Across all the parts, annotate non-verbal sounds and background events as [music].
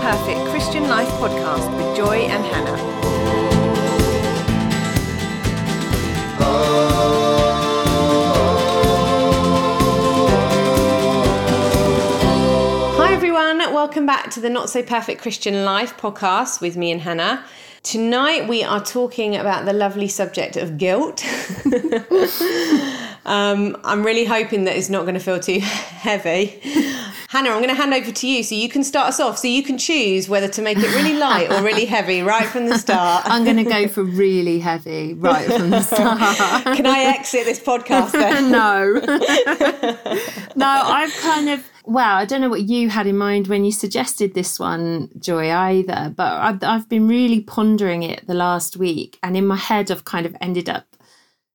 Perfect Christian Life podcast with Joy and Hannah. Hi everyone, welcome back to the Not So Perfect Christian Life podcast with me and Hannah. Tonight we are talking about the lovely subject of guilt. [laughs] um, I'm really hoping that it's not going to feel too [laughs] heavy. Hannah, I'm going to hand over to you so you can start us off. So you can choose whether to make it really light or really heavy right from the start. I'm going to go for really heavy right from the start. [laughs] Can I exit this podcast then? [laughs] no. no, I've kind of, well, I don't know what you had in mind when you suggested this one, Joy, either, but I've, I've been really pondering it the last week. And in my head, I've kind of ended up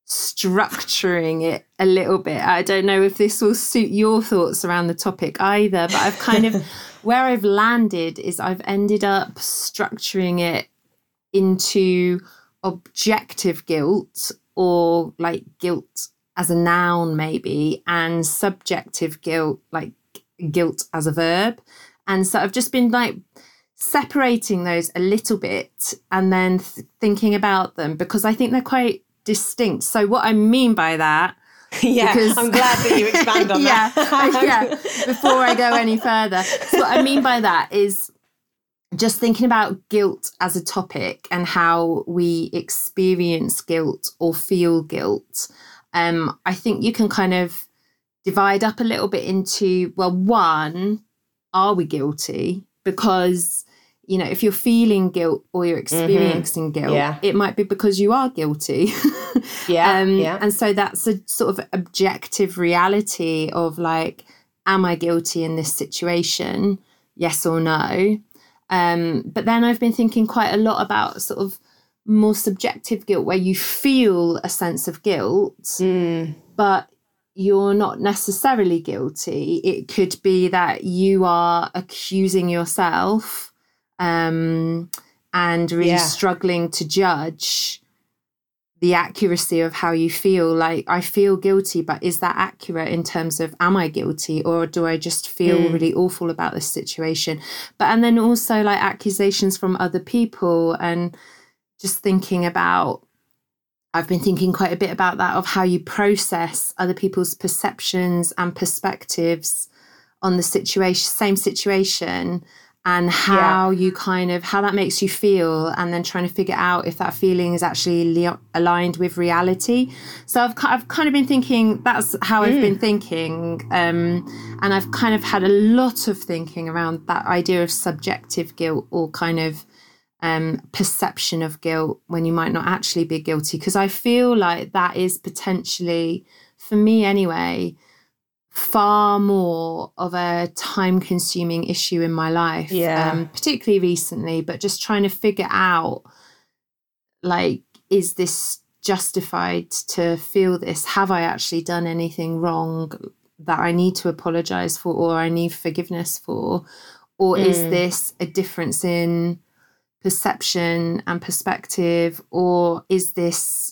structuring it a little bit. I don't know if this will suit your thoughts around the topic either, but I've kind of, [laughs] where I've landed is I've ended up structuring it into objective guilt or like guilt as a noun, maybe, and subjective guilt, like guilt as a verb. And so I've just been like, separating those a little bit and then th- thinking about them because I think they're quite distinct. So what I mean by that [laughs] yeah, because- I'm glad that you expand on [laughs] yeah, that. yeah. [laughs] Before I go any further, so what I mean by that is just thinking about guilt as a topic and how we experience guilt or feel guilt. Um, I think you can kind of divide up a little bit into well, one, are we guilty? Because you know, if you're feeling guilt or you're experiencing guilt, Yeah. it might be because you are guilty. [laughs] Yeah, um, yeah. And so that's a sort of objective reality of like, am I guilty in this situation? Yes or no? Um, but then I've been thinking quite a lot about sort of more subjective guilt where you feel a sense of guilt, Mm, but you're not necessarily guilty. It could be that you are accusing yourself um, and really Yeah. struggling to judge the accuracy of how you feel. Like, I feel guilty, but is that accurate in terms of am I guilty or do I just feel Mm. really awful about this situation? But, and then also like accusations from other people and just thinking about I've been thinking quite a bit about that of how you process other people's perceptions and perspectives on the situation, same situation, and how you kind of how that makes you feel, and then trying to figure out if that feeling is actually li- aligned with reality. So I've I've kind of been thinking that's how I've been thinking, um, and I've kind of had a lot of thinking around that idea of subjective guilt or kind of um, perception of guilt when you might not actually be guilty. Because I feel like that is potentially, for me anyway, far more of a time consuming issue in my life. Yeah. Um, particularly recently, but just trying to figure out like, is this justified to feel this? Have I actually done anything wrong that I need to apologize for or I need forgiveness for? Or is Mm. this a difference in perception and perspective? Or is this,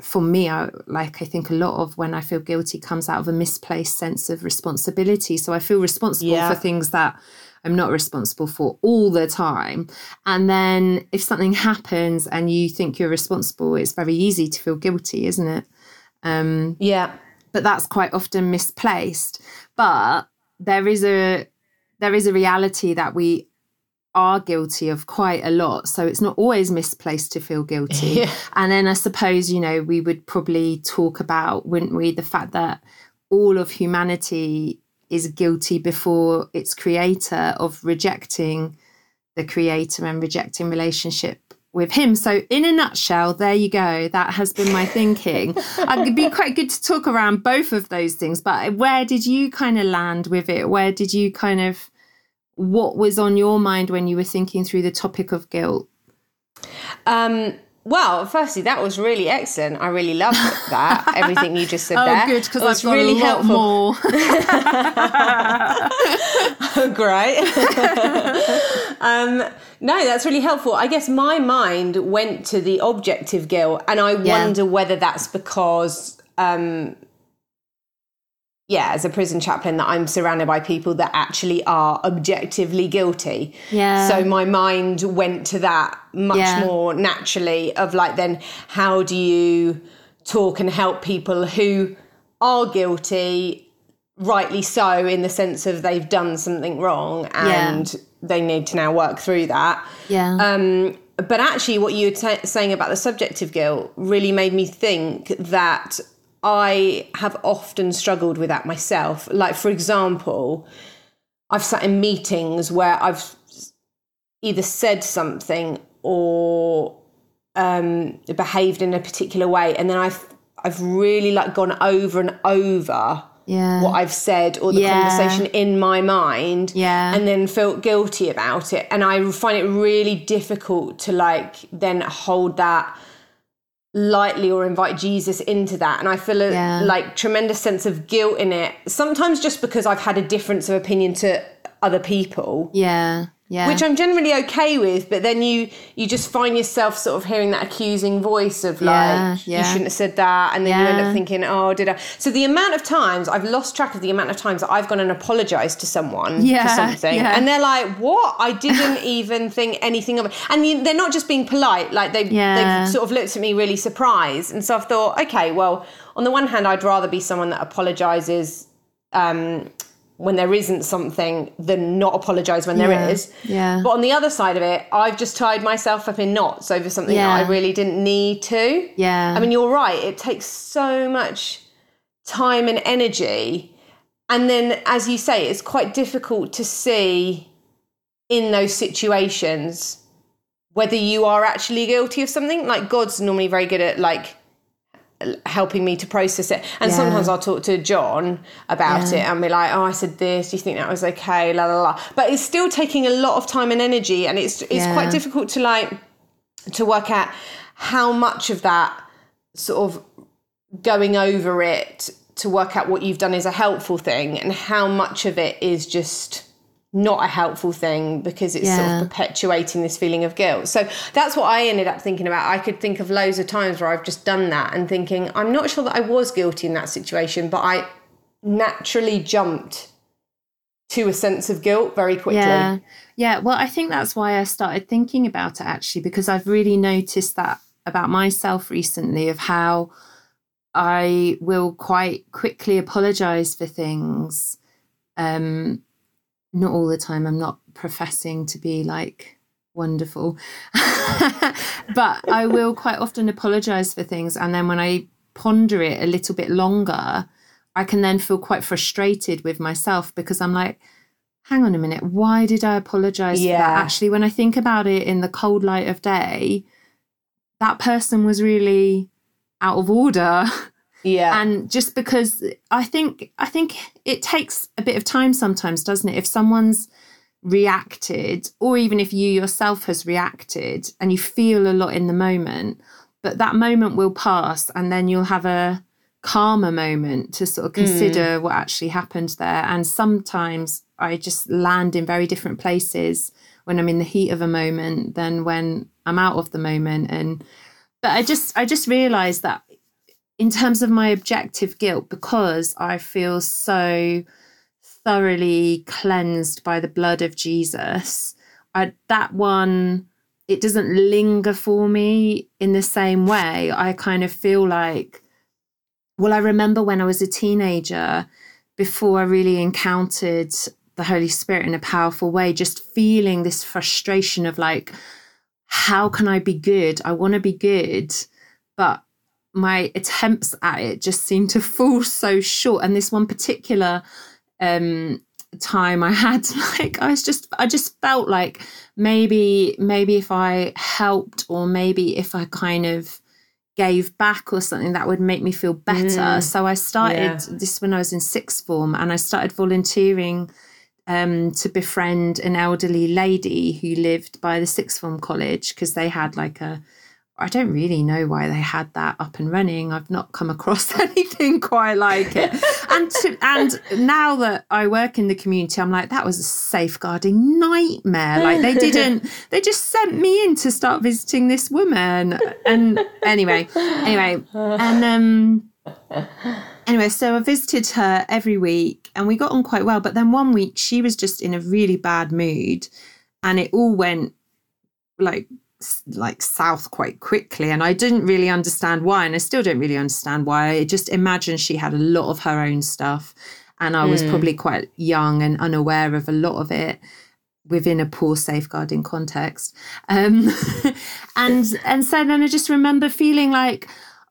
for me, I, like I think a lot of when I feel guilty comes out of a misplaced sense of responsibility. So I feel responsible Yeah. for things that I'm not responsible for all the time. And then if something happens and you think you're responsible, it's very easy to feel guilty, isn't it? Um, yeah, but that's quite often misplaced. But there is a there is a reality that we are guilty of quite a lot. So it's not always misplaced to feel guilty. [laughs] Yeah. And then I suppose, you know, we would probably talk about, wouldn't we, the fact that all of humanity is guilty before its creator of rejecting the creator and rejecting relationship with him. So, in a nutshell, there you go. That has been my thinking. [laughs] It'd be quite good to talk around both of those things, but where did you kind of land with it? Where did you kind of, what was on your mind when you were thinking through the topic of guilt? Um, well, firstly, that was really excellent. I really loved that. [laughs] Everything you just said there. Oh, good, because It was I've got really helpful. more. [laughs] [laughs] Great. um, no, that's really helpful. I guess my mind went to the objective guilt, and I Yeah. wonder whether that's because um, yeah, as a prison chaplain, that I'm surrounded by people that actually are objectively guilty. Yeah. So my mind went to that much Yeah. more naturally of like, then how do you talk and help people who are guilty, rightly so, in the sense of they've done something wrong and they need to now work through that. Yeah. Um, but actually, what you were t- saying about the subjective guilt really made me think that I have often struggled with that myself. Like, for example, I've sat in meetings where I've either said something or um, behaved in a particular way, and then I've I've really like gone over and over yeah. what I've said or the Yeah. conversation in my mind Yeah. and then felt guilty about it and I find it really difficult to like then hold that lightly or invite Jesus into that and I feel a Yeah. like tremendous sense of guilt in it sometimes just because I've had a difference of opinion to other people yeah. Yeah. which I'm generally okay with, but then you you just find yourself sort of hearing that accusing voice of like Yeah, you shouldn't have said that, and then you end up thinking, oh, did I? So the amount of times I've lost track of the amount of times that I've gone and apologized to someone for something, and they're like, what? I didn't [laughs] even think anything of it, and you, they're not just being polite, like they they've sort of looked at me really surprised, and so I've thought, okay, well, on the one hand, I'd rather be someone that apologizes. Um, when there isn't something than not apologize when there Yeah, is. yeah. But on the other side of it, I've just tied myself up in knots over something Yeah. that I really didn't need to. yeah. I mean, you're right. It takes so much time and energy. And then, as you say, it's quite difficult to see in those situations whether you are actually guilty of something. Like, God's normally very good at, like, helping me to process it. And Yeah. sometimes I'll talk to John about Yeah. it and be like, "Oh, I said this. Do you think that was okay?" La la la. But it's still taking a lot of time and energy, and it's it's Yeah. quite difficult to like to work out how much of that sort of going over it to work out what you've done is a helpful thing, and how much of it is just not a helpful thing because it's sort of perpetuating this feeling of guilt. So that's what I ended up thinking about. I could think of loads of times where I've just done that and thinking, I'm not sure that I was guilty in that situation, but I naturally jumped to a sense of guilt very quickly. Yeah. Yeah. Well, I think that's why I started thinking about it actually, because I've really noticed that about myself recently of how I will quite quickly apologize for things. Um, not all the time. I'm not professing to be like wonderful, [laughs] but I will quite often apologize for things. And then when I ponder it a little bit longer, I can then feel quite frustrated with myself because I'm like, hang on a minute, why did I apologize Yeah. that? Actually, when I think about it in the cold light of day, that person was really out of order. [laughs] Yeah. and just because I think I think it takes a bit of time sometimes, doesn't it? If someone's reacted, or even if you yourself has reacted and you feel a lot in the moment, but that moment will pass and then you'll have a calmer moment to sort of consider mm. what actually happened there. And sometimes I just land in very different places when I'm in the heat of a moment than when I'm out of the moment. And but I just I just realized that in terms of my objective guilt, because I feel so thoroughly cleansed by the blood of Jesus, I, that one, it doesn't linger for me in the same way. I kind of feel like, well, I remember when I was a teenager, before I really encountered the Holy Spirit in a powerful way, just feeling this frustration of like, how can I be good? I want to be good, but my attempts at it just seemed to fall so short. And this one particular um, time I had, [laughs] like, I was just, I just felt like maybe, maybe if I helped, or maybe if I kind of gave back or something, that would make me feel better. Mm. So I started Yeah. this when I was in sixth form, and I started volunteering um, to befriend an elderly lady who lived by the sixth form college because they had like a I don't really know why they had that up and running. I've not come across [laughs] anything quite like it. and to, and now that I work in the community, I'm like that was a safeguarding nightmare. Like they didn't, [laughs] they just sent me in to start visiting this woman. And anyway, anyway, and um, anyway, so I visited her every week and we got on quite well. But then one week she was just in a really bad mood and it all went like like south quite quickly and I didn't really understand why and I still don't really understand why. I just imagine she had a lot of her own stuff and I was mm. probably quite young and unaware of a lot of it within a poor safeguarding context. Um, [laughs] and and so then I just remember feeling like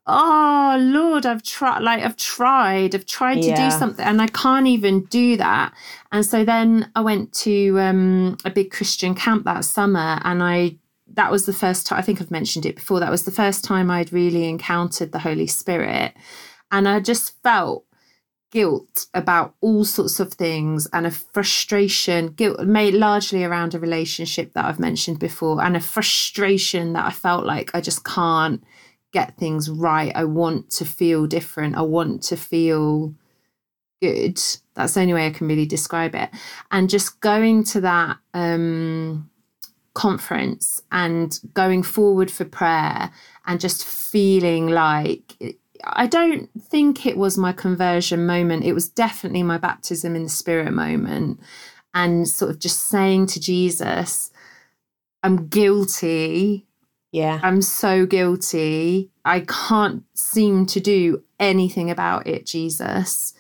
oh lord i've tried like i've tried i've tried to yeah. do something and i can't even do that and so then i went to um, a big christian camp that summer and i that was the first time i think i've mentioned it before that was the first time i'd really encountered the holy spirit and i just felt guilt about all sorts of things and a frustration guilt made largely around a relationship that i've mentioned before and a frustration that i felt like i just can't get things right. I want to feel different. I want to feel good. That's the only way I can really describe it. And just going to that um, conference and going forward for prayer and just feeling like I don't think it was my conversion moment. It was definitely my baptism in the spirit moment. And sort of just saying to Jesus, I'm guilty yeah. I'm so guilty. I can't seem to do anything about it, Jesus.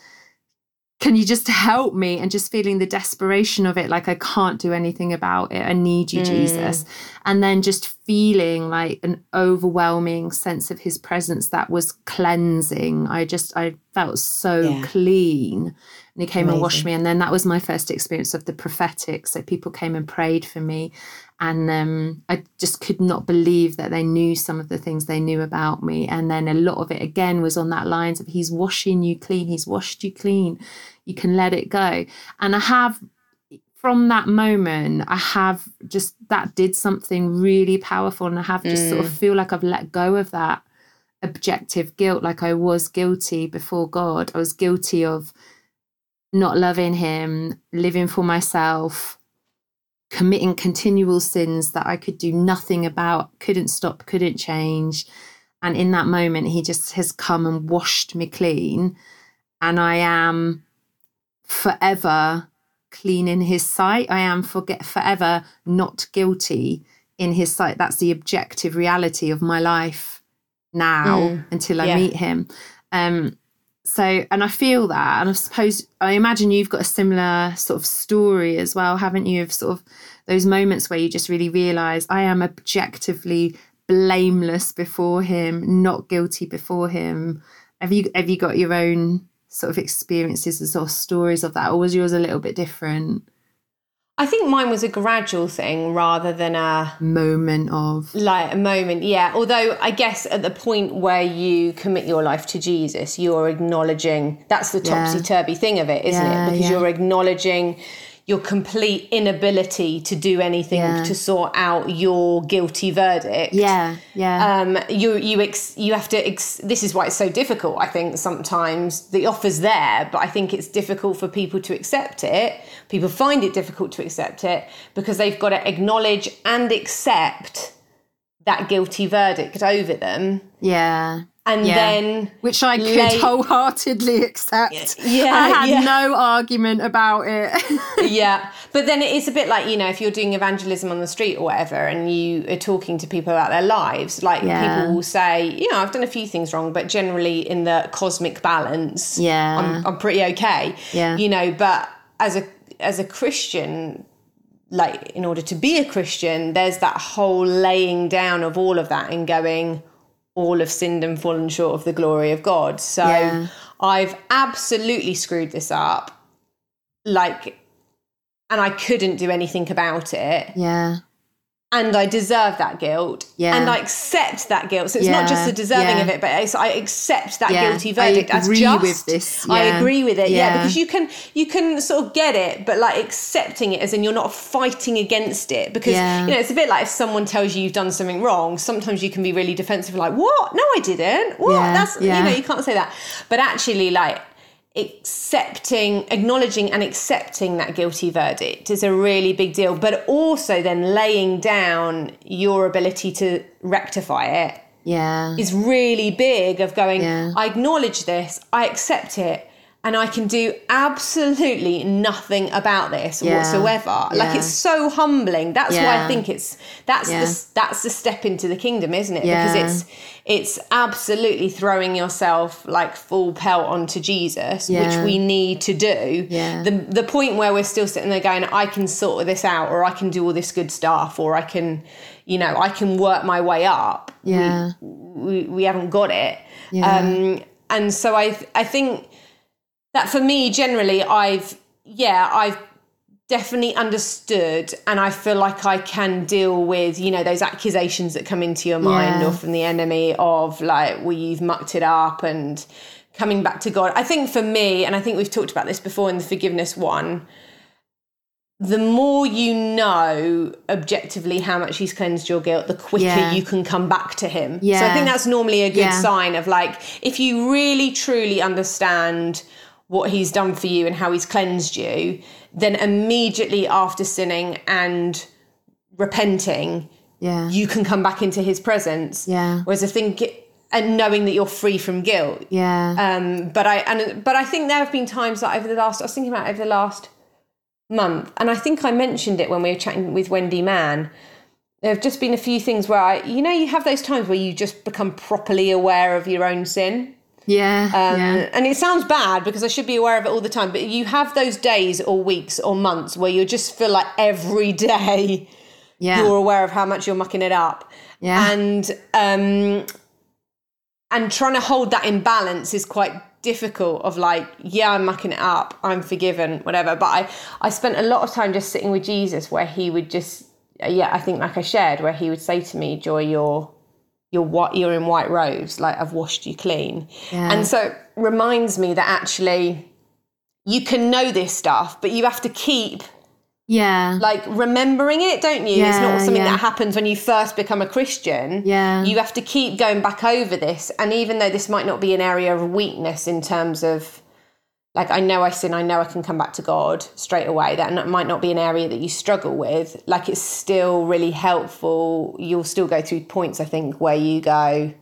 Can you just help me? And just feeling the desperation of it, like I can't do anything about it. I need you, mm. Jesus. And then just feeling like an overwhelming sense of his presence that was cleansing. I just, I felt so yeah. clean. And he came Amazing. and washed me. And then that was my first experience of the prophetic. So people came and prayed for me and um, I just could not believe that they knew some of the things they knew about me. And then a lot of it again was on that lines of he's washing you clean, he's washed you clean, you can let it go. And I have from that moment, I have just that did something really powerful, and I have just mm. sort of mm. feel like I've let go of that objective guilt, like I was guilty before God. I was guilty of not loving Him, living for myself committing continual sins that I could do nothing about, couldn't stop, couldn't change. And in that moment, he just has come and washed me clean. And I am forever clean in his sight. I am forget forever not guilty in his sight. That's the objective reality of my life now mm, until I yeah. meet him. Um, so and i feel that and i suppose i imagine you've got a similar sort of story as well haven't you of sort of those moments where you just really realize i am objectively blameless before him not guilty before him have you have you got your own sort of experiences and sort of stories of that or was yours a little bit different I think mine was a gradual thing rather than a moment of like a moment, yeah. Although I guess at the point where you commit your life to Jesus, you're acknowledging that's the topsy turvy yeah. thing of it, isn't yeah, it? Because yeah. you're acknowledging your complete inability to do anything yeah. to sort out your guilty verdict. Yeah, yeah. Um, you you ex, you have to. Ex, this is why it's so difficult. I think sometimes the offer's there, but I think it's difficult for people to accept it. People find it difficult to accept it because they've got to acknowledge and accept that guilty verdict over them. Yeah and yeah. then which I could wholeheartedly accept. Yeah, I had yeah. no argument about it. [laughs] yeah, but then it is a bit like you know if you're doing evangelism on the street or whatever, and you are talking to people about their lives, like yeah. people will say, you know, I've done a few things wrong, but generally in the cosmic balance, yeah, I'm, I'm pretty okay. Yeah, you know, but as a as a Christian, like in order to be a Christian, there's that whole laying down of all of that and going all have sinned and fallen short of the glory of God. So yeah. I've absolutely screwed this up. Like, and I couldn't do anything about it. Yeah and I deserve that guilt. Yeah. And I accept that guilt. So it's yeah. not just the deserving yeah. of it, but I accept that guilty verdict as just. With this. I agree with it. Yeah. Because you can you can sort of get it, but like accepting it as in you're not fighting against it. Because you know, it's a bit like if someone tells you you've done something wrong, sometimes you can be really defensive, like, what? No, I didn't. What? That's you know, you can't say that. But actually like accepting, acknowledging and accepting that guilty verdict is a really big deal, but also then laying down your ability to rectify it Yeah. is really big of going, Yeah. I acknowledge this, I accept it, and I can do absolutely nothing about this Yeah. whatsoever. Like it's so humbling. That's why I think it's that's Yeah. the that's the step into the kingdom, isn't it? Yeah. Because it's it's absolutely throwing yourself like full pelt onto Jesus, which we need to do. Yeah. The the point where we're still sitting there going, I can sort this out, or I can do all this good stuff, or I can, you know, I can work my way up. Yeah. We we haven't got it. Yeah. Um, and so I I think that for me generally I've yeah I've definitely understood and I feel like I can deal with you know those accusations that come into your mind Yeah. or from the enemy of like well you've mucked it up and coming back to God I think for me and I think we've talked about this before in the forgiveness one the more you know objectively how much he's cleansed your guilt, the quicker Yeah. you can come back to him. So I think that's normally a good Yeah. sign of like, if you really truly understand what he's done for you and how he's cleansed you, then immediately after sinning and repenting, Yeah. you can come back into his presence. Yeah. Whereas I think, and knowing that you're free from guilt. Yeah. Um, but I and but I think there have been times that over the last I was thinking about over the last month, and I think I mentioned it when we were chatting with Wendy Mann. There have just been a few things where I, you know, you have those times where you just become properly aware of your own sin. Yeah. Um, yeah. And it sounds bad because I should be aware of it all the time, but you have those days or weeks or months where you just feel like every [laughs] day Yeah. you're aware of how much you're mucking it up. Yeah. And um and trying to hold that in balance is quite difficult of like, yeah, I'm mucking it up, I'm forgiven, whatever. But I I spent a lot of time just sitting with Jesus where he would just yeah, I think like I shared, where he would say to me, Joy, you're you're what you're in white robes, like I've washed you clean. Yeah. And so it reminds me that actually you can know this stuff, but you have to keep yeah. like remembering it, don't you? it's not something yeah. that happens when you first become a Christian. Yeah. You have to keep going back over this. And even though this might not be an area of weakness in terms of like I know I sin, I know I can come back to God straight away. That might not be an area that you struggle with. Like it's still really helpful. You'll still go through points, I think, where you go,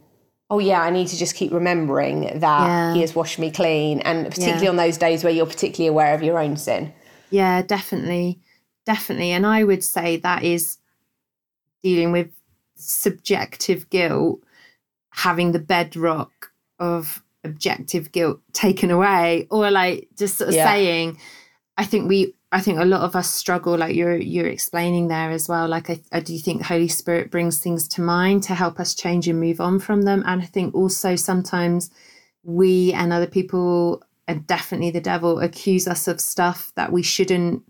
Oh yeah, I need to just keep remembering that Yeah. he has washed me clean. And particularly Yeah. on those days where you're particularly aware of your own sin. Yeah, definitely. Definitely. And I would say that is dealing with subjective guilt, having the bedrock of objective guilt taken away, or like just sort of Yeah. saying, I think we I think a lot of us struggle, like you're you're explaining there as well. Like I, I do think Holy Spirit brings things to mind to help us change and move on from them. And I think also sometimes we and other people and definitely the devil accuse us of stuff that we shouldn't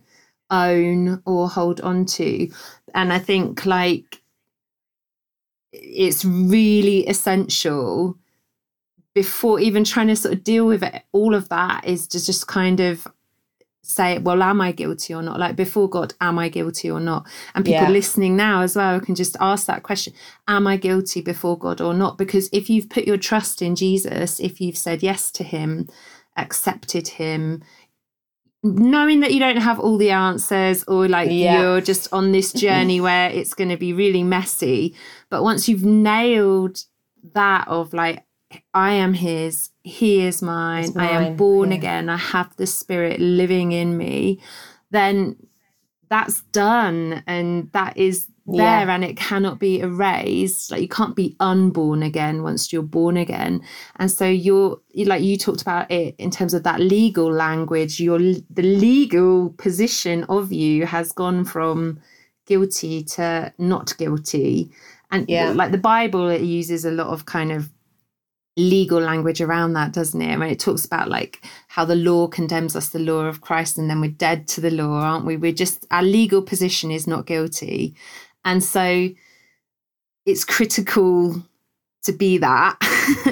own or hold on to. And I think like it's really essential before even trying to sort of deal with it, all of that is to just kind of say, well, am I guilty or not? Like before God, am I guilty or not? And people Yeah. listening now as well can just ask that question Am I guilty before God or not? Because if you've put your trust in Jesus, if you've said yes to Him, accepted Him, knowing that you don't have all the answers or like Yeah. you're just on this [laughs] journey where it's going to be really messy. But once you've nailed that of like, I am his, he is mine, It's I am born yeah. again, I have the spirit living in me, then that's done and that is there Yeah. and it cannot be erased like you can't be unborn again once you're born again and so you're like you talked about it in terms of that legal language your the legal position of you has gone from guilty to not guilty and Yeah. like the bible it uses a lot of kind of legal language around that doesn't it? When it talks about like how the law condemns us the law of christ and then we're dead to the law aren't we? We're just our legal position is not guilty. And so it's critical to be that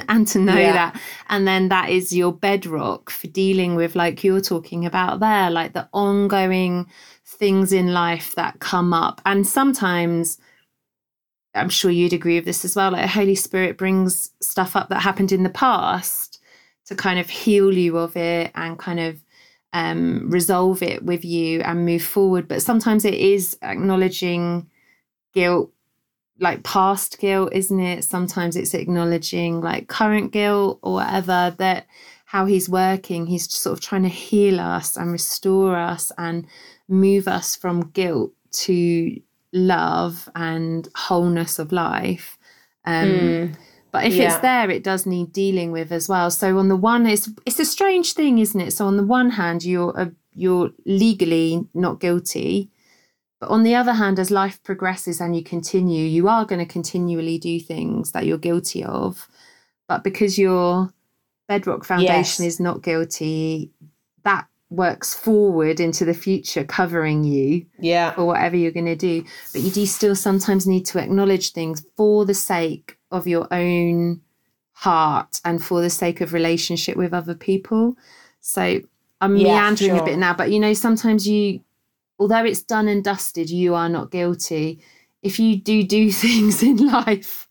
[laughs] and to know Yeah. that. And then that is your bedrock for dealing with like you're talking about there like the ongoing things in life that come up. And sometimes i'm sure you'd agree with this as well like holy spirit brings stuff up that happened in the past to kind of heal you of it and kind of um, resolve it with you and move forward but sometimes it is acknowledging guilt like past guilt, isn't it? Sometimes it's acknowledging like current guilt or whatever that how he's working. He's sort of trying to heal us and restore us and move us from guilt to love and wholeness of life. Um, mm. But if yeah. it's there, it does need dealing with as well. So on the one, it's it's a strange thing, isn't it? So on the one hand, you're a, you're legally not guilty, but on the other hand, as life progresses and you continue, you are going to continually do things that you're guilty of. But because your bedrock foundation yes. is not guilty, that works forward into the future, covering you yeah. for whatever you're going to do. But you do still sometimes need to acknowledge things for the sake of your own heart and for the sake of relationship with other people. So I'm yeah, meandering sure. a bit now, but you know, sometimes you although it's done and dusted, you are not guilty. If you do do [laughs] things in life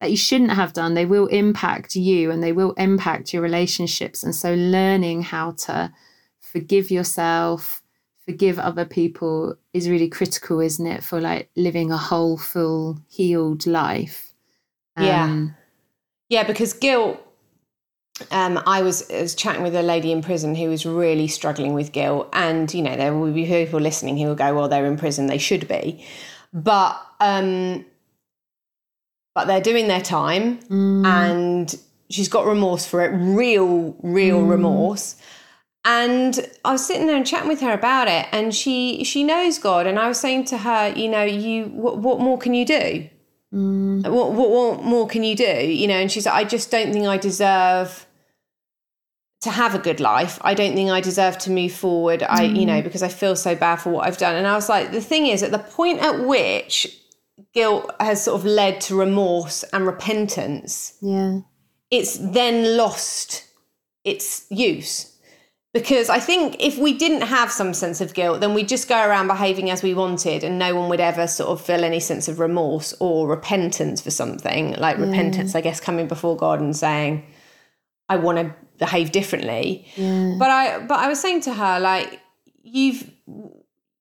that you shouldn't have done, they will impact you and they will impact your relationships. And so, learning how to forgive yourself, forgive other people is really critical, isn't it, for like living a whole, full, healed life? Um, yeah. Yeah, because guilt um, I was, was chatting with a lady in prison who was really struggling with guilt, and you know there will be people listening who will go, "Well, they're in prison; they should be," but um, but they're doing their time, mm. and she's got remorse for it, real, real mm. remorse. And I was sitting there and chatting with her about it, and she she knows God, and I was saying to her, you know, you what, what more can you do? Mm. What, what, what more can you do? You know, and she's like, I just don't think I deserve to have a good life. I don't think I deserve to move forward. I, you know, mm. because I feel so bad for what I've done. And I was like, the thing is, at the point at which guilt has sort of led to remorse and repentance, yeah, it's then lost its use. Because I think if we didn't have some sense of guilt, then we'd just go around behaving as we wanted and no one would ever sort of feel any sense of remorse or repentance for something. Like yeah. repentance, I guess, coming before God and saying, I want to behave differently. Yeah. But I but I was saying to her like you've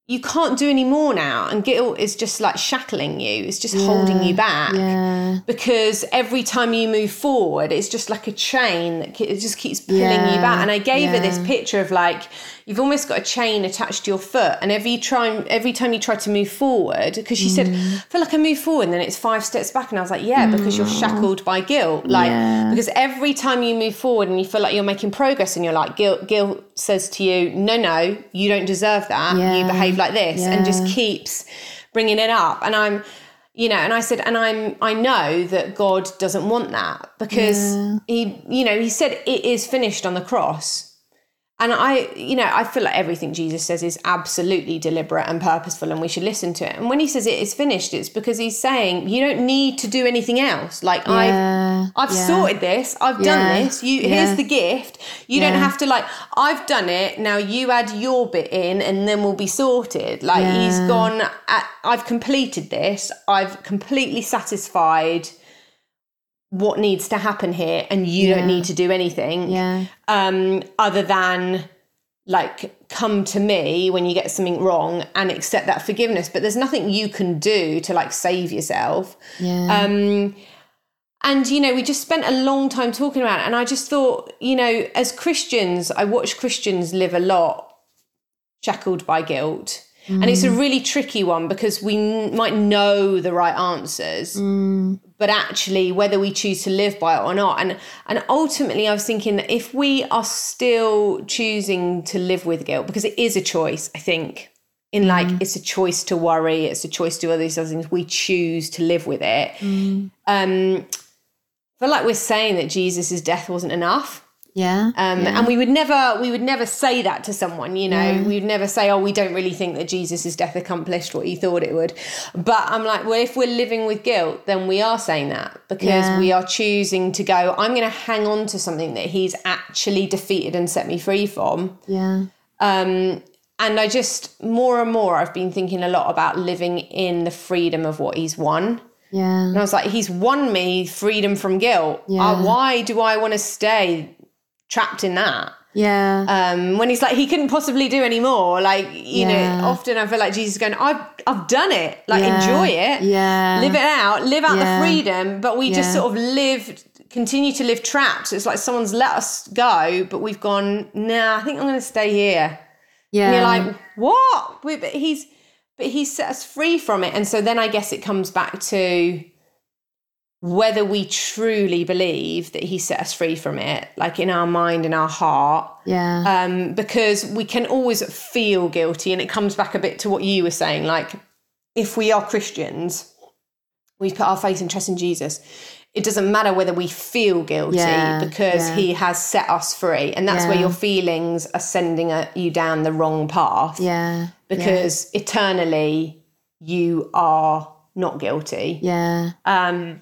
you can't do any more now and guilt is just like shackling you. It's just yeah, holding you back. yeah. because every time you move forward it's just like a chain that it just keeps pulling yeah, you back. And i gave her this picture of like you've almost got a chain attached to your foot and every time every time you try to move forward because she mm. said i feel like i move forward and then it's five steps back and i was like yeah because you're mm. shackled by guilt like because every time you move forward and you feel like you're making progress and you're like guilt guilt says to you no no you don't deserve that you behave like this and just keeps bringing it up and i'm you know and i said and i'm i know that god doesn't want that because yeah. he you know he said it is finished on the cross and I, you know, I feel like everything Jesus says is absolutely deliberate and purposeful, and we should listen to it. And when he says it is finished, it's because he's saying you don't need to do anything else. Like yeah, I've, I've yeah. sorted this, I've yeah, done this. You here's the gift. You don't have to like I've done it. Now you add your bit in, and then we'll be sorted. Like he's gone. At, I've completed this. I've completely satisfied what needs to happen here and you yeah. don't need to do anything yeah. um, other than like come to me when you get something wrong and accept that forgiveness but there's nothing you can do to like save yourself yeah. um, and you know we just spent a long time talking about it and i just thought you know as christians i watch christians live a lot shackled by guilt Mm. And it's a mm. really tricky one because we n- might know the right answers, mm. But actually whether we choose to live by it or not. And and ultimately I was thinking that if we are still choosing to live with guilt, because it is a choice, I think. In like mm. it's a choice to worry, it's a choice to do all these other things. We choose to live with it. Mm. Um I feel like we're saying that Jesus' death wasn't enough yeah, um, yeah. And we would never we would never say that to someone, you know. Yeah. We'd never say, "Oh, we don't really think that Jesus' death accomplished what he thought it would." But I'm like, well, if we're living with guilt, then we are saying that because yeah. we are choosing to go. I'm going to hang on to something that he's actually defeated and set me free from. Yeah. Um, and I just more and more I've been thinking a lot about living in the freedom of what he's won. Yeah. And I was like, he's won me freedom from guilt. Yeah. Uh, why do I want to stay trapped in that. Yeah. Um, when he's like, he couldn't possibly do any more. Like, you Yeah. know, often I feel like Jesus is going, I've, I've done it. Like, Yeah. enjoy it. Yeah. Live it out. Live out Yeah. the freedom. But we just sort of live, continue to live trapped. It's like someone's let us go, but we've gone, nah, I think I'm going to stay here. yeah. And you're like, what? But he's, but he's set us free from it. And so then I guess it comes back to whether we truly believe that he set us free from it, like in our mind, in our heart, yeah. um, because we can always feel guilty. And it comes back a bit to what you were saying. Like, if we are Christians, we put our faith and trust in Jesus. It doesn't matter whether we feel guilty Yeah, because yeah. he has set us free. And that's where your feelings are sending a, you down the wrong path yeah. because eternally you are not guilty. Yeah. Um,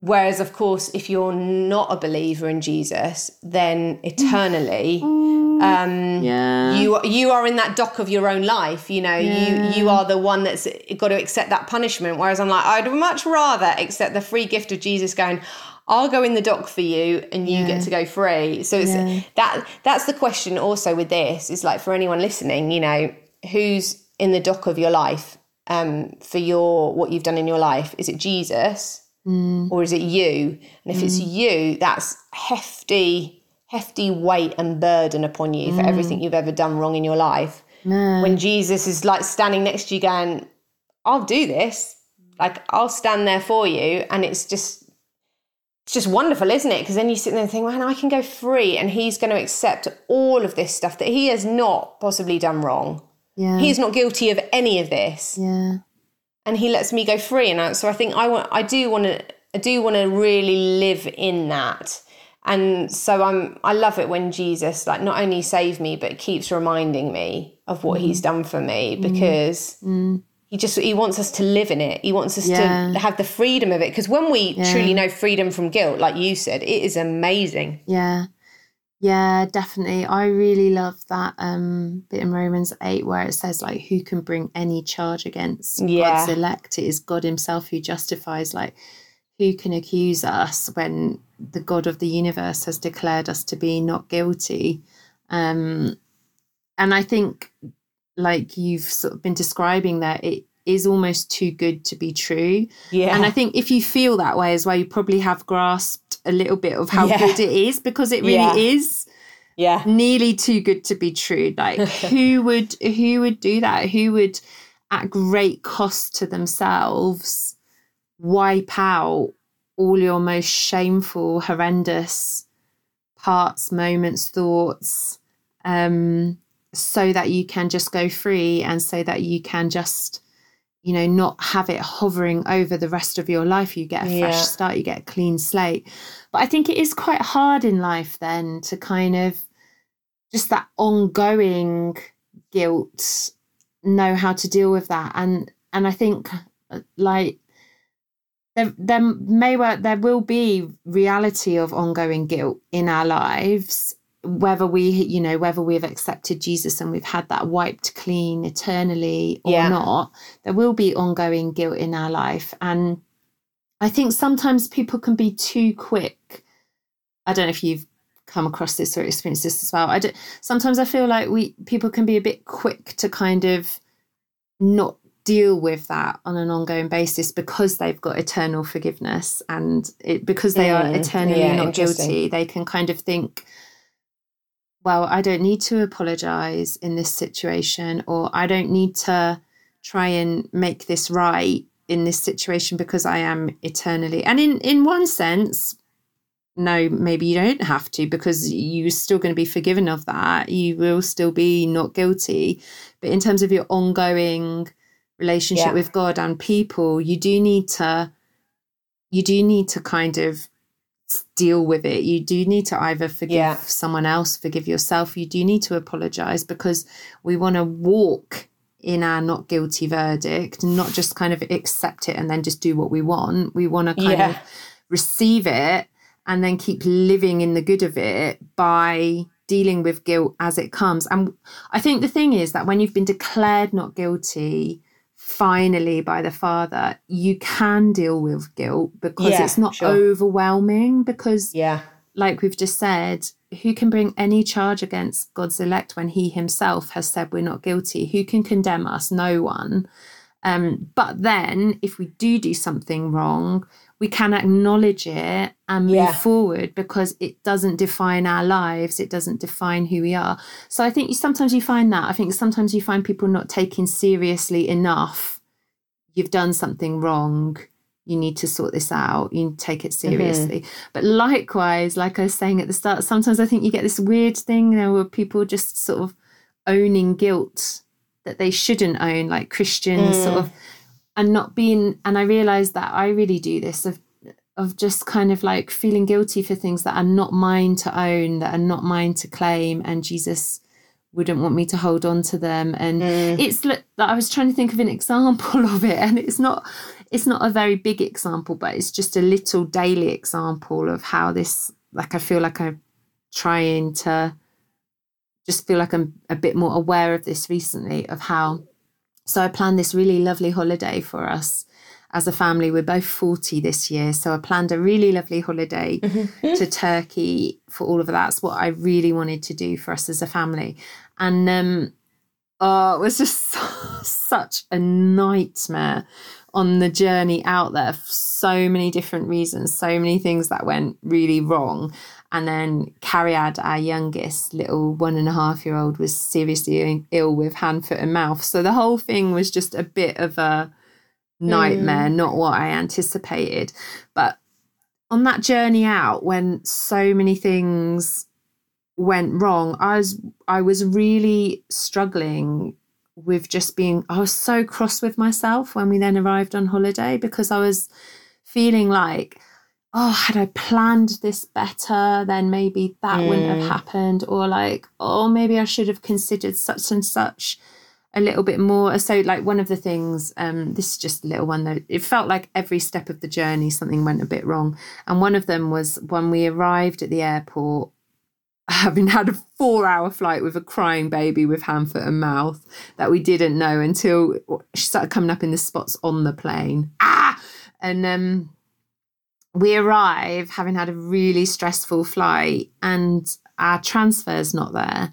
whereas, of course, if you're not a believer in Jesus, then eternally, [laughs] um, Yeah. you you are in that dock of your own life. You know, Yeah. you you are the one that's got to accept that punishment. Whereas I'm like, I'd much rather accept the free gift of Jesus going. I'll go in the dock for you, and you Yeah. get to go free. So it's Yeah. that that's the question. Also, with this is like for anyone listening, you know, who's in the dock of your life um, for your what you've done in your life? Is it Jesus? Mm. or is it you? And if it's you, that's hefty, hefty weight and burden upon you for everything you've ever done wrong in your life. When Jesus is like standing next to you, going, "I'll do this. Like I'll stand there for you," and it's just. It's just wonderful, isn't it? Because then you sit there and think, man, I can go free, and he's going to accept all of this stuff that he has not possibly done wrong. yeah. He is not guilty of any of this yeah. And he lets me go free and I, so i think i want i do want to i do want to really live in that. And so i'm i love it when jesus like not only saved me but keeps reminding me of what he's mm. done for me mm. because mm. he just he wants us to live in it. He wants us Yeah. to have the freedom of it. Because when we truly know freedom from guilt like you said it is amazing. Yeah. Yeah, definitely. I really love that um bit in Romans 8 where it says like who can bring any charge against Yeah. God's elect? It is God himself who justifies like who can accuse us when the God of the universe has declared us to be not guilty? Um and I think like you've sort of been describing there, it is almost too good to be true. yeah And I think if you feel that way as well, you probably have grasped a little bit of how Yeah. good it is because it really Yeah. is yeah nearly too good to be true. Like [laughs] who would who would do that? Who would at great cost to themselves wipe out all your most shameful, horrendous parts, moments, thoughts, um, so that you can just go free and so that you can just you know, not have it hovering over the rest of your life. You get a fresh Yeah. start, you get a clean slate. But I think it is quite hard in life then to kind of just that ongoing guilt, know how to deal with that. And and I think uh, like there, there may well there will be reality of ongoing guilt in our lives whether we you know whether we've accepted jesus and we've had that wiped clean eternally or Yeah. not there will be ongoing guilt in our life and i think sometimes people can be too quick. I don't know if you've come across this or experienced this as well. I don't sometimes i feel like we people can be a bit quick to kind of not deal with that on an ongoing basis because they've got eternal forgiveness and it, because they are Mm, eternally yeah, not guilty they can kind of think well i don't need to apologize in this situation or i don't need to try and make this right in this situation because i am eternally and in in one sense no, maybe you don't have to because you're still going to be forgiven of that. You will still be not guilty. But in terms of your ongoing relationship Yeah. with God and people, you do need to you do need to kind of deal with it. You do need to either forgive Yeah. someone else, forgive yourself. You do need to apologize because we want to walk in our not guilty verdict, not just kind of accept it and then just do what we want. We want to kind Yeah. of receive it and then keep living in the good of it by dealing with guilt as it comes. And I think the thing is that when you've been declared not guilty finally by the Father, you can deal with guilt because Yeah, it's not sure. overwhelming because Yeah. Like we've just said, who can bring any charge against God's elect when he himself has said we're not guilty? Who can condemn us? No one. Um, but then, if we do do something wrong, we can acknowledge it and move yeah. forward because it doesn't define our lives. It doesn't define who we are. So I think sometimes you find that. I think sometimes you find people not taking seriously enough. You've done something wrong. You need to sort this out. You need to take it mm-hmm. seriously. Mm-hmm. But likewise, like I was saying at the start, sometimes I think you get this weird thing there where people just sort of owning guilt that they shouldn't own, like Christians mm. sort of, and not being. And I realized that I really do this of of just kind of like feeling guilty for things that are not mine to own, that are not mine to claim, and Jesus wouldn't want me to hold on to them. And mm. it's that I was trying to think of an [laughs] example of it, and it's not it's not a very big example, but it's just a little daily example of how this like I feel like I'm trying to just feel like I'm a bit more aware of this recently of how. So I planned this really lovely holiday for us as a family. We're both 40 this year. So I planned a really lovely holiday mm-hmm. to Turkey for all of that. That's what I really wanted to do for us as a family. And um, oh, it was just [laughs] such a nightmare on the journey out there for so many different reasons, so many things that went really wrong. And then Cariad, our youngest little one and a half year old, was seriously ill with hand, foot, and mouth. So the whole thing was just a bit of a nightmare, mm. not what I anticipated. But on that journey out, when so many things went wrong, I was I was really struggling with just being I was so cross with myself when we then arrived on holiday because I was feeling like oh, had I planned this better, then maybe that mm. wouldn't have mm. happened. Or like, oh, maybe I should have considered such and such a little bit more. So, like, one of the things, um, this is just a little one though, it felt like every step of the journey something went a bit wrong. And one of them was when we arrived at the airport, having had a four hour flight with a crying baby with hand, foot, and mouth that we didn't know until she started coming up in the spots on the plane. Ah! And um, we arrive having had a really stressful flight and our transfer's not there.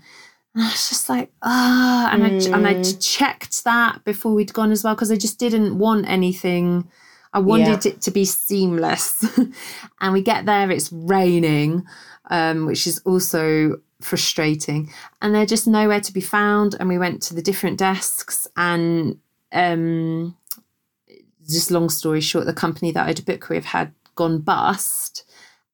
And I was just like, ah, oh. and mm. I and I mm. checked that before we'd gone as well because I just didn't want anything. I wanted yeah. it to be seamless. [laughs] and we get there, it's raining, um, which is also frustrating. And they're just nowhere to be found. And we went to the different desks and um, just long story short, the company that I'd booked with had gone bust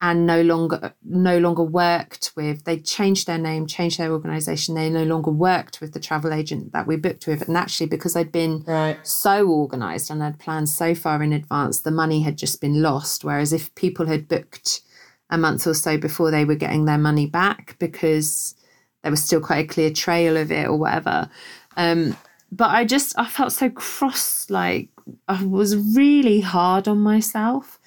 and no longer no longer worked with they changed their name changed their organization they no longer worked with the travel agent that we booked with and actually because i'd been right. so organized and i'd planned so far in advance the money had just been lost whereas if people had booked a month or so before they were getting their money back because there was still quite a clear trail of it or whatever um, but i just i felt so cross like i was really hard on myself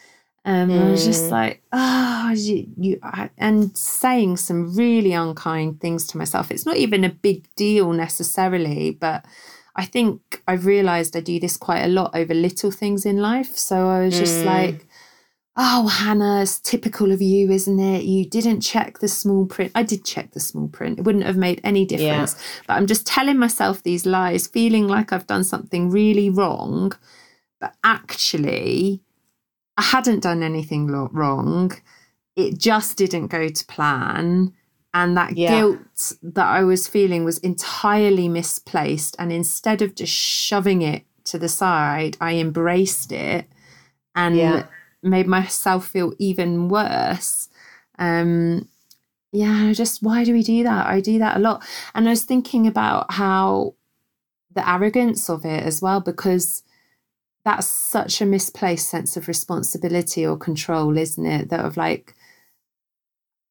um, mm. I was just mm. like, oh, you, you I, and saying some really unkind things to myself. It's not even a big deal necessarily, but I think I've realized I do this quite a lot over little things in life. So I was just mm. like, oh, Hannah, it's typical of you, isn't it? You didn't check the small print. I did check the small print. It wouldn't have made any difference. Yeah. But I'm just telling myself these lies, feeling like I've done something really wrong. But actually, I hadn't done anything wrong. It just didn't go to plan. And that yeah. guilt that I was feeling was entirely misplaced. And instead of just shoving it to the side, I embraced it and yeah. Made myself feel even worse. Um, yeah, just why do we do that? I do that a lot. And I was thinking about how the arrogance of it as well, because that's such a misplaced sense of responsibility or control, isn't it? That of like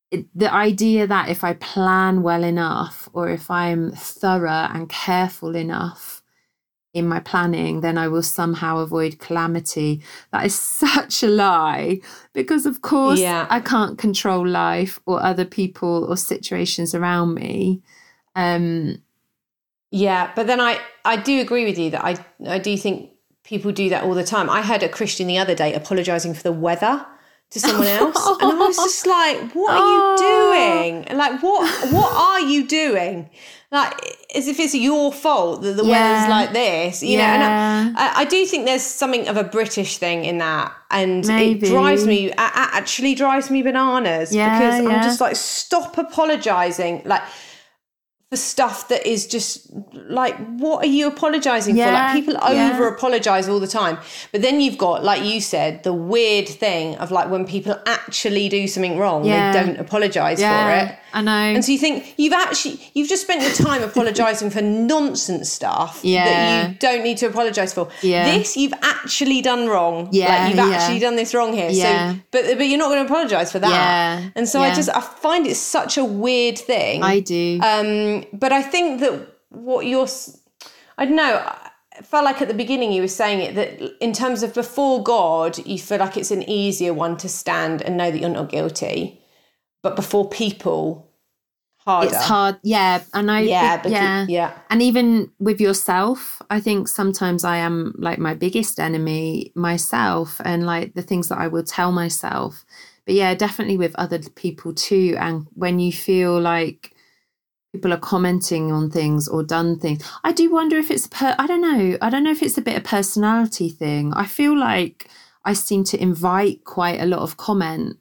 it, the idea that if I plan well enough or if I'm thorough and careful enough in my planning, then I will somehow avoid calamity. That is [laughs] such a lie because, of course, yeah. I can't control life or other people or situations around me. Um, yeah, but then I I do agree with you that I I do think people do that all the time. I heard a Christian the other day apologizing for the weather to someone else. and I was just [laughs] like, what are you doing? Like, what what are you doing? Like, as if it's your fault that the Yeah. weather's like this, you know. And I, I, do think there's something of a British thing in that, and Maybe. it drives me, a- actually drives me bananas Yeah, because I'm just like, stop apologizing, like for stuff that is just like, what are you apologizing for? Like, people yeah. over apologize all the time, but then you've got, like you said, the weird thing of like when people actually do something wrong, Yeah. they don't apologize for it. I know. And so you think you've actually you've just spent your time apologising for nonsense stuff Yeah. that you don't need to apologise for. Yeah. This you've actually done wrong. Yeah, Like you've yeah. actually done this wrong here. Yeah. So but but you're not going to apologise for that. Yeah, And so I just I find it such a weird thing. I do. Um, but I think that what you're, I don't know, I felt like at the beginning you were saying it that in terms of before God, you feel like it's an easier one to stand and know that you're not guilty, but before people, harder. it's hard. Yeah. And I, Yeah, think- because, yeah. yeah. And even with yourself, I think sometimes I am like my biggest enemy myself and like the things that I will tell myself. But yeah, definitely with other people too. And when you feel like people are commenting on things or done things, I do wonder if it's per I don't know. I don't know if it's a bit of personality thing. I feel like I seem to invite quite a lot of comment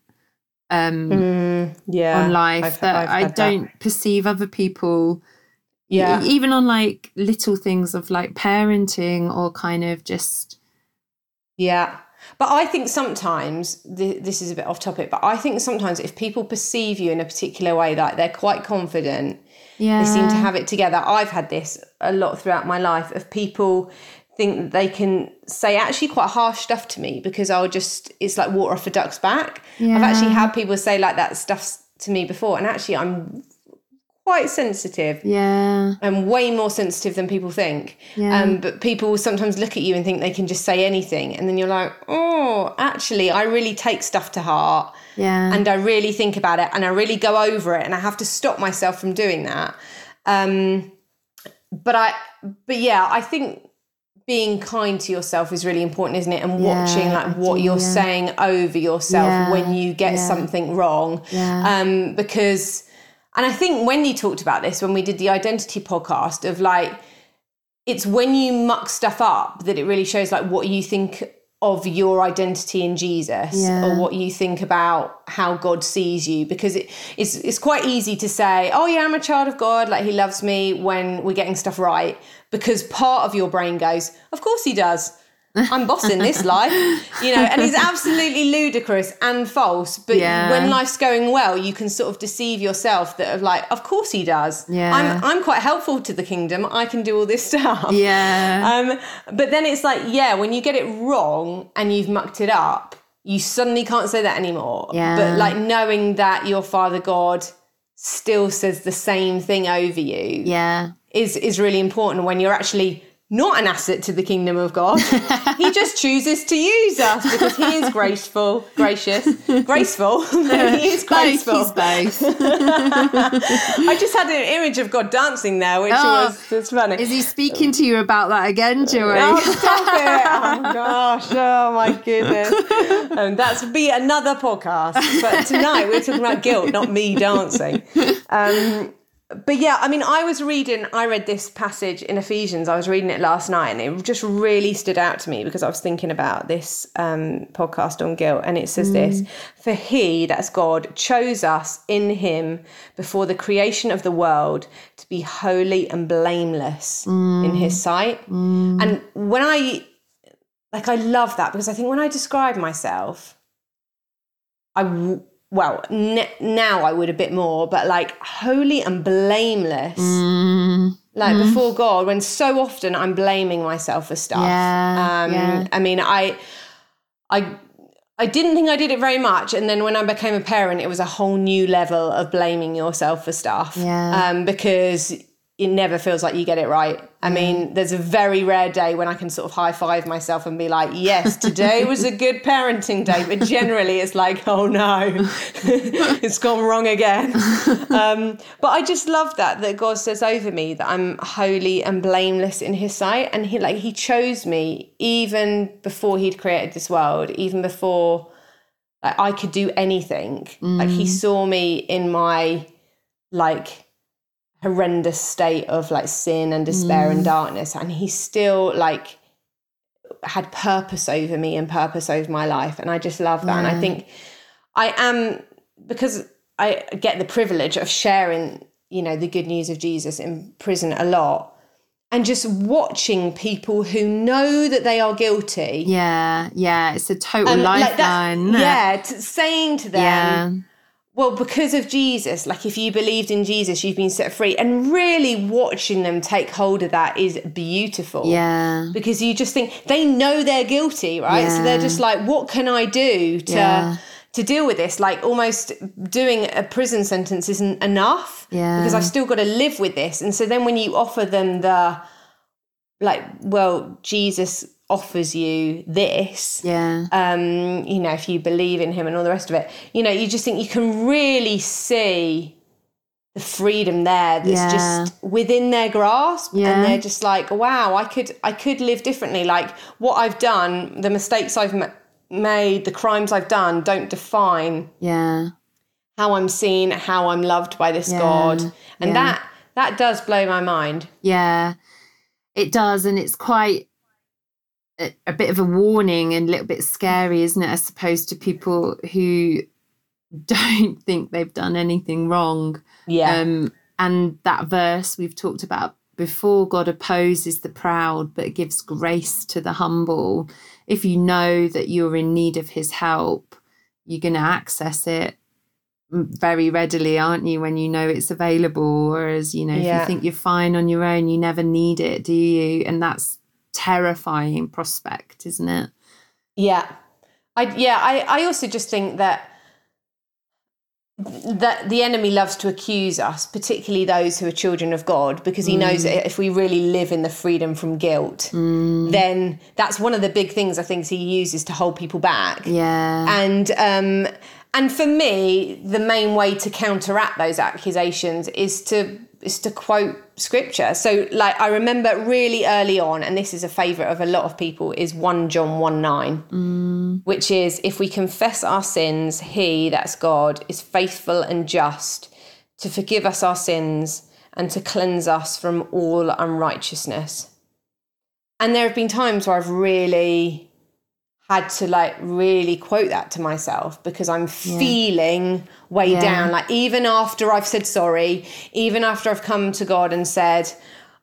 um Mm, yeah. on life I've- that I've I don't perceive other people Yeah. Even on like little things of like parenting or kind of just Yeah. But I think sometimes, th- this is a bit off topic, but I think sometimes if people perceive you in a particular way, like they're quite confident, yeah they seem to have it together. I've had this a lot throughout my life of people think that they can say actually quite harsh stuff to me because I'll just it's like water off a duck's back. I've actually had people say like that stuff to me before, and actually I'm quite sensitive. yeah I'm way more sensitive than people think. Yeah. Um, but people will sometimes look at you and think they can just say anything, and then you're like, oh, actually, I really take stuff to heart yeah and I really think about it and I really go over it and I have to stop myself from doing that. Um, but I, but yeah, I think being kind to yourself is really important, isn't it? And Yeah, watching like what do, you're yeah. saying over yourself Yeah, when you get something wrong. Um, because, and I think Wendy talked about this, when we did the identity podcast of like, it's when you muck stuff up that it really shows like what you think of your identity in Jesus Yeah. or what you think about how God sees you because it, it's it's quite easy to say oh yeah I'm a child of God like he loves me when we're getting stuff right because part of your brain goes of course he does I'm bossing this [laughs] life you know and it's absolutely ludicrous and false but Yeah. when life's going well you can sort of deceive yourself that of like of course he does Yeah. I'm I'm quite helpful to the kingdom I can do all this [laughs] stuff yeah um, but then it's like, yeah, when you get it wrong and you've mucked it up, you suddenly can't say that anymore. Yeah. But like knowing that your Father God still says the same thing over you yeah is is really important when you're actually not an asset to the kingdom of God. [laughs] he just chooses to use us because he is graceful, gracious, graceful. [laughs] he is graceful. both [laughs] both I just had an image of God dancing there, which Oh. was, was funny. is he speaking to you about that again Joey Oh, stop it! Oh gosh! Oh my goodness! Um, that's be another podcast. But tonight we're talking about guilt, not me dancing. Um, but yeah, I mean, I was reading. I read this passage in Ephesians. I was reading it last night, and it just really stood out to me because I was thinking about this um, podcast on guilt, and it says this: mm. "For He, that's God, chose us in Him before the creation of the world to be holy and blameless in mm. His sight." Mm. And when I like, I love that because I think when I describe myself, I well n- now I would a bit more, but like holy and blameless, Mm, like before God. When so often I'm blaming myself for stuff. Yeah, um, yeah. I mean, I, I. I didn't think I did it very much, and then when I became a parent, it was a whole new level of blaming yourself for stuff. Yeah. Um, because it never feels like you get it right. I mean, there's a very rare day when I can sort of high five myself and be like, yes, today was a good parenting day. But generally, it's like, oh no, [laughs] it's gone wrong again. Um, but I just love that, that God says over me that I'm holy and blameless in his sight. And he like, he chose me even before he'd created this world, even before like I could do anything. Like he saw me in my like horrendous state of like sin and despair and mm. darkness and he still like had purpose over me and purpose over my life and I just love that and I think I am because I get the privilege of sharing you know the good news of Jesus in prison a lot and just watching people who know that they are guilty Yeah, yeah. It's a total and, like, lifeline. yeah t- saying to them Yeah. Well, because of Jesus, like if you believed in Jesus, you've been set free. And really watching them take hold of that is beautiful. Yeah. Because you just think they know they're guilty, right? So they're just like, what can I do to Yeah. to deal with this? Like almost doing a prison sentence isn't enough. Yeah. Because I've still got to live with this. And so then when you offer them the like, well, Jesus offers you this Yeah. um, you know, if you believe in him and all the rest of it, you know, you just think you can really see the freedom there that's Yeah. just within their grasp Yeah. and they're just like wow i could i could live differently like what i've done the mistakes i've ma- made the crimes i've done don't define Yeah. how i'm seen how i'm loved by this god and Yeah. that that does blow my mind Yeah, it does, and it's quite a, a bit of a warning and a little bit scary, isn't it? I suppose to people who [laughs] don't think they've done anything wrong. yeah Um, and that verse we've talked about before God opposes the proud but gives grace to the humble. If you know that you're in need of his help, you're going to access it very readily, aren't you, when you know it's available? Whereas, you know, if Yeah. you think you're fine on your own, you never need it, do you? And that's terrifying prospect, isn't it? Yeah. I yeah, I, I also just think that that the enemy loves to accuse us, particularly those who are children of God, because he knows that if we really live in the freedom from guilt, then that's one of the big things I think he uses to hold people back. Yeah. And um and for me, the main way to counteract those accusations is to is to quote scripture. So like I remember really early on, and this is a favourite of a lot of people, is 1 John 1 9, mm. which is if we confess our sins, he, that's God, is faithful and just to forgive us our sins and to cleanse us from all unrighteousness. And there have been times where I've really had to like really quote that to myself because I'm feeling way Yeah. down. Like even after I've said sorry, even after I've come to God and said,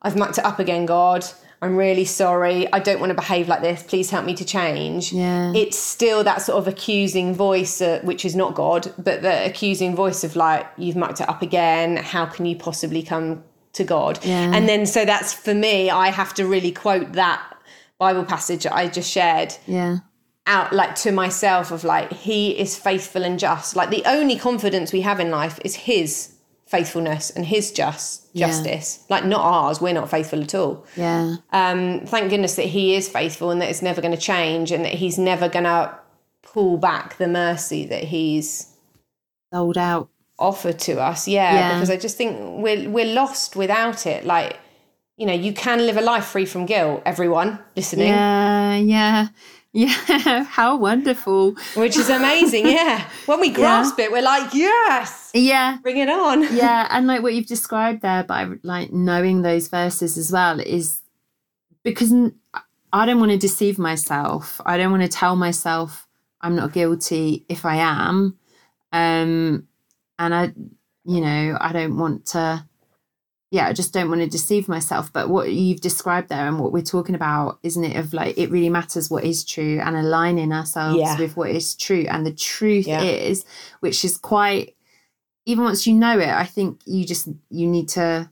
I've mucked it up again, God. I'm really sorry. I don't want to behave like this. Please help me to change. Yeah. It's still that sort of accusing voice, uh, which is not God, but the accusing voice of like, you've mucked it up again. How can you possibly come to God? Yeah. And then, so that's for me, I have to really quote that Bible passage that I just shared yeah. Out like to myself of like he is faithful and just like the only confidence we have in life is his faithfulness and his just Yeah. justice like not ours we're not faithful at all Yeah. um thank goodness that he is faithful and that it's never going to change and that he's never going to pull back the mercy that he's Sold out. offered to us yeah, Yeah. because i just think we're we're lost without it like you know you can live a life free from guilt everyone listening Yeah. Yeah. Yeah. [laughs] How wonderful. which is amazing yeah [laughs] when we grasp it we're like yes Yeah. bring it on [laughs] yeah and like what you've described there by like knowing those verses as well is because I don't want to deceive myself i don't want to tell myself i'm not guilty if i am um and i you know i don't want to yeah i just don't want to deceive myself but what you've described there and what we're talking about isn't it of like it really matters what is true and aligning ourselves Yeah. with what is true and the truth Yeah. is which is quite even once you know it i think you just you need to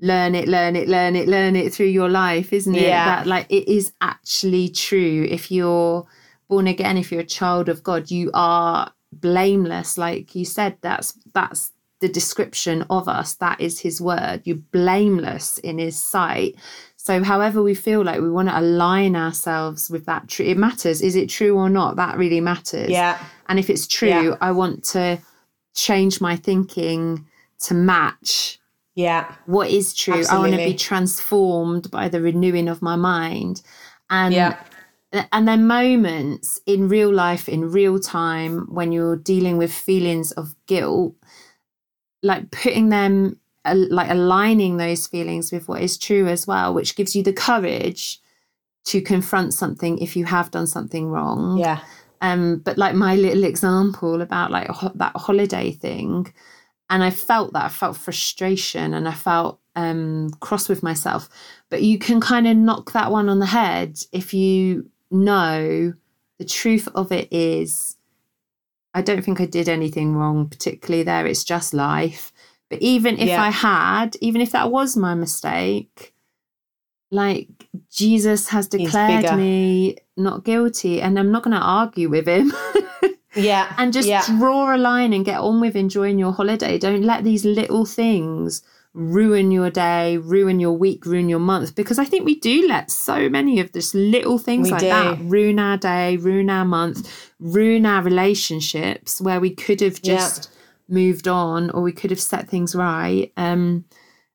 learn it learn it learn it learn it through your life isn't it Yeah. that like it is actually true if you're born again if you're a child of god you are blameless like you said that's that's the description of us that is his word you're blameless in his sight so however we feel like we want to align ourselves with that true it matters is it true or not that really matters yeah and if it's true Yeah. i want to change my thinking to match yeah what is true. I want to be transformed by the renewing of my mind. And Yeah. and then moments in real life in real time when you're dealing with feelings of guilt like putting them like aligning those feelings with what is true as well which gives you the courage to confront something if you have done something wrong Yeah. um but like my little example about like ho- that holiday thing and i felt that i felt frustration and i felt um cross with myself but you can kind of knock that one on the head if you know the truth of it is i don't think i did anything wrong particularly there it's just life but even if Yeah. i had even if that was my mistake like jesus has declared me not guilty and i'm not going to argue with him [laughs] Yeah. and just yeah. draw a line and get on with enjoying your holiday. Don't let these little things ruin your day, ruin your week, ruin your month. Because I think we do let so many of this little things We like do. that ruin our day, ruin our month, ruin our relationships where we could have just moved on or we could have set things right. Um,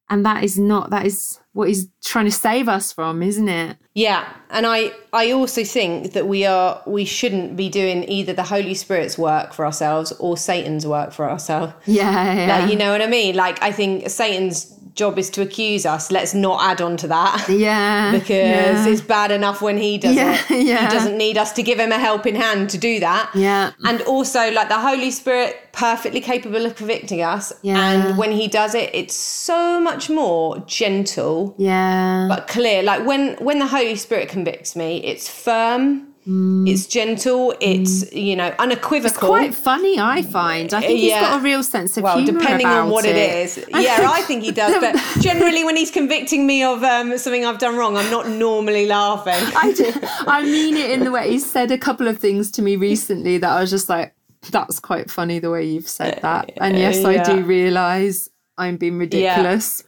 and that is not that is what he's trying to save us from, isn't it? Yeah, and I I also think that we are we shouldn't be doing either the Holy Spirit's work for ourselves or Satan's work for ourselves. Yeah, yeah. Like, you know what I mean? Like I think Satan's job is to accuse us. Let's not add on to that. [laughs] yeah. Because yeah. it's bad enough when he does Yeah, it. yeah. He doesn't need us to give him a helping hand to do that. Yeah. And also, like the Holy Spirit, perfectly capable of convicting us. Yeah. And when he does it, it's so much more gentle yeah. but clear. Like when when the Holy Spirit convicts me, it's firm, Mm. it's gentle, it's mm. you know unequivocal. It's quite funny, I find. I think he's Yeah. got a real sense of well, humour depending on what it is. [laughs] Yeah, I think he does. But [laughs] generally, when he's convicting me of um, something I've done wrong, I'm not normally laughing. [laughs] I, do- I mean it in the way he said a couple of things to me recently that I was just like, that's quite funny the way you've said that. Uh, and yes, I do realise I'm being ridiculous.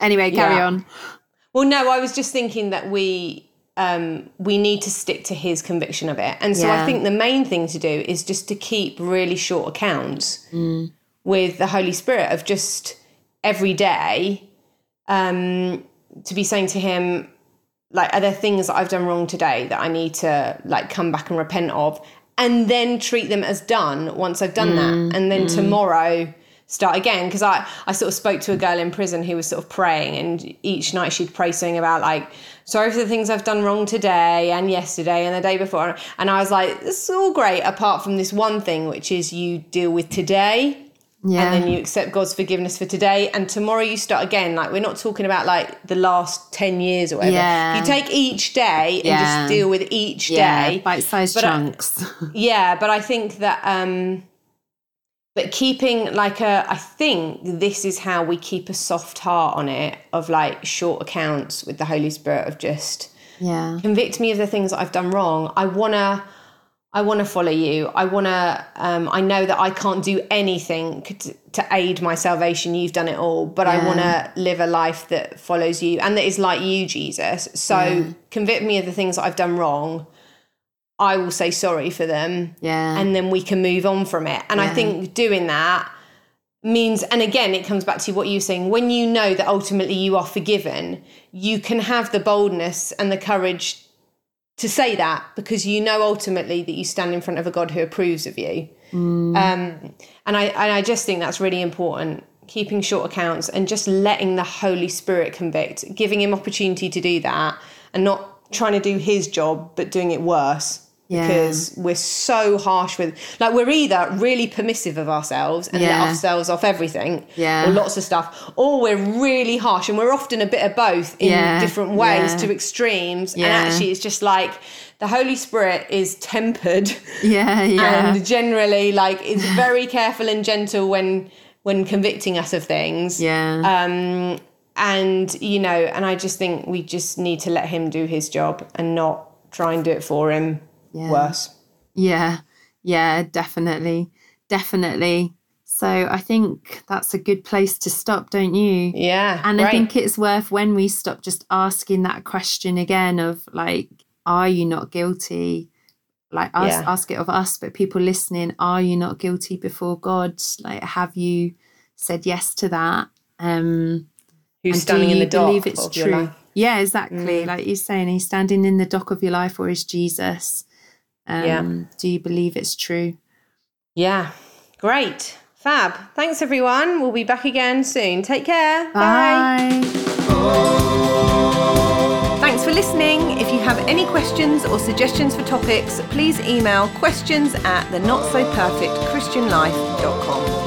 anyway, carry Yeah. on. Well, no, I was just thinking that we um, we need to stick to his conviction of it, and so Yeah. I think the main thing to do is just to keep really short accounts Mm. with the Holy Spirit of just every day um, to be saying to him, like, are there things that I've done wrong today that I need to like come back and repent of, and then treat them as done once I've done that, and then tomorrow start again because I, I sort of spoke to a girl in prison who was sort of praying and each night she'd pray something about like sorry for the things I've done wrong today and yesterday and the day before and I was like this is all great apart from this one thing which is you deal with today Yeah. and then you accept God's forgiveness for today and tomorrow you start again like we're not talking about like the last 10 years or whatever Yeah. you take each day and Yeah. just deal with each day bite-sized But I- chunks. [laughs] yeah but i think that um but keeping like a i think this is how we keep a soft heart on it of like short accounts with the holy spirit of just yeah. convict me of the things that i've done wrong. I want to i want to follow you. I want to um, i know that i can't do anything to, to aid my salvation. You've done it all but i want to live a life that follows you and that is like you jesus. So convict me of the things that i've done wrong i will say sorry for them Yeah. and then we can move on from it. And I think doing that means, and again, it comes back to what you're saying when you know that ultimately you are forgiven, you can have the boldness and the courage to say that because you know ultimately that you stand in front of a God who approves of you. Um, and I and I just think that's really important. Keeping short accounts and just letting the Holy Spirit convict, giving him opportunity to do that, and not trying to do his job but doing it worse Yeah. because we're so harsh with like we're either really permissive of ourselves and Yeah. let ourselves off everything Yeah. or lots of stuff or we're really harsh and we're often a bit of both in Yeah. different ways to extremes and actually it's just like the holy spirit is tempered [laughs] yeah. Yeah. and generally like is very careful and gentle when when convicting us of things yeah. um and you know and i just think we just need to let him do his job and not try and do it for him Yeah. worse Yeah, yeah, definitely, definitely. So I think that's a good place to stop, don't you? yeah And I think it's worth when we stop just asking that question again of like, are you not guilty? Like us, Yeah. ask it of us, but people listening, are you not guilty before God? Like, have you said yes to that? Um, who's and standing in the dock believe it's of your true? life Yeah, exactly. Like you're saying, he's standing in the dock of your life, or is Jesus? Um, Yeah. Do you believe it's true? Yeah. Great. Fab. Thanks, everyone. We'll be back again soon. Take care. Bye. Thanks for listening. If you have any questions or suggestions for topics, please email questions at the not so perfect christian life.com.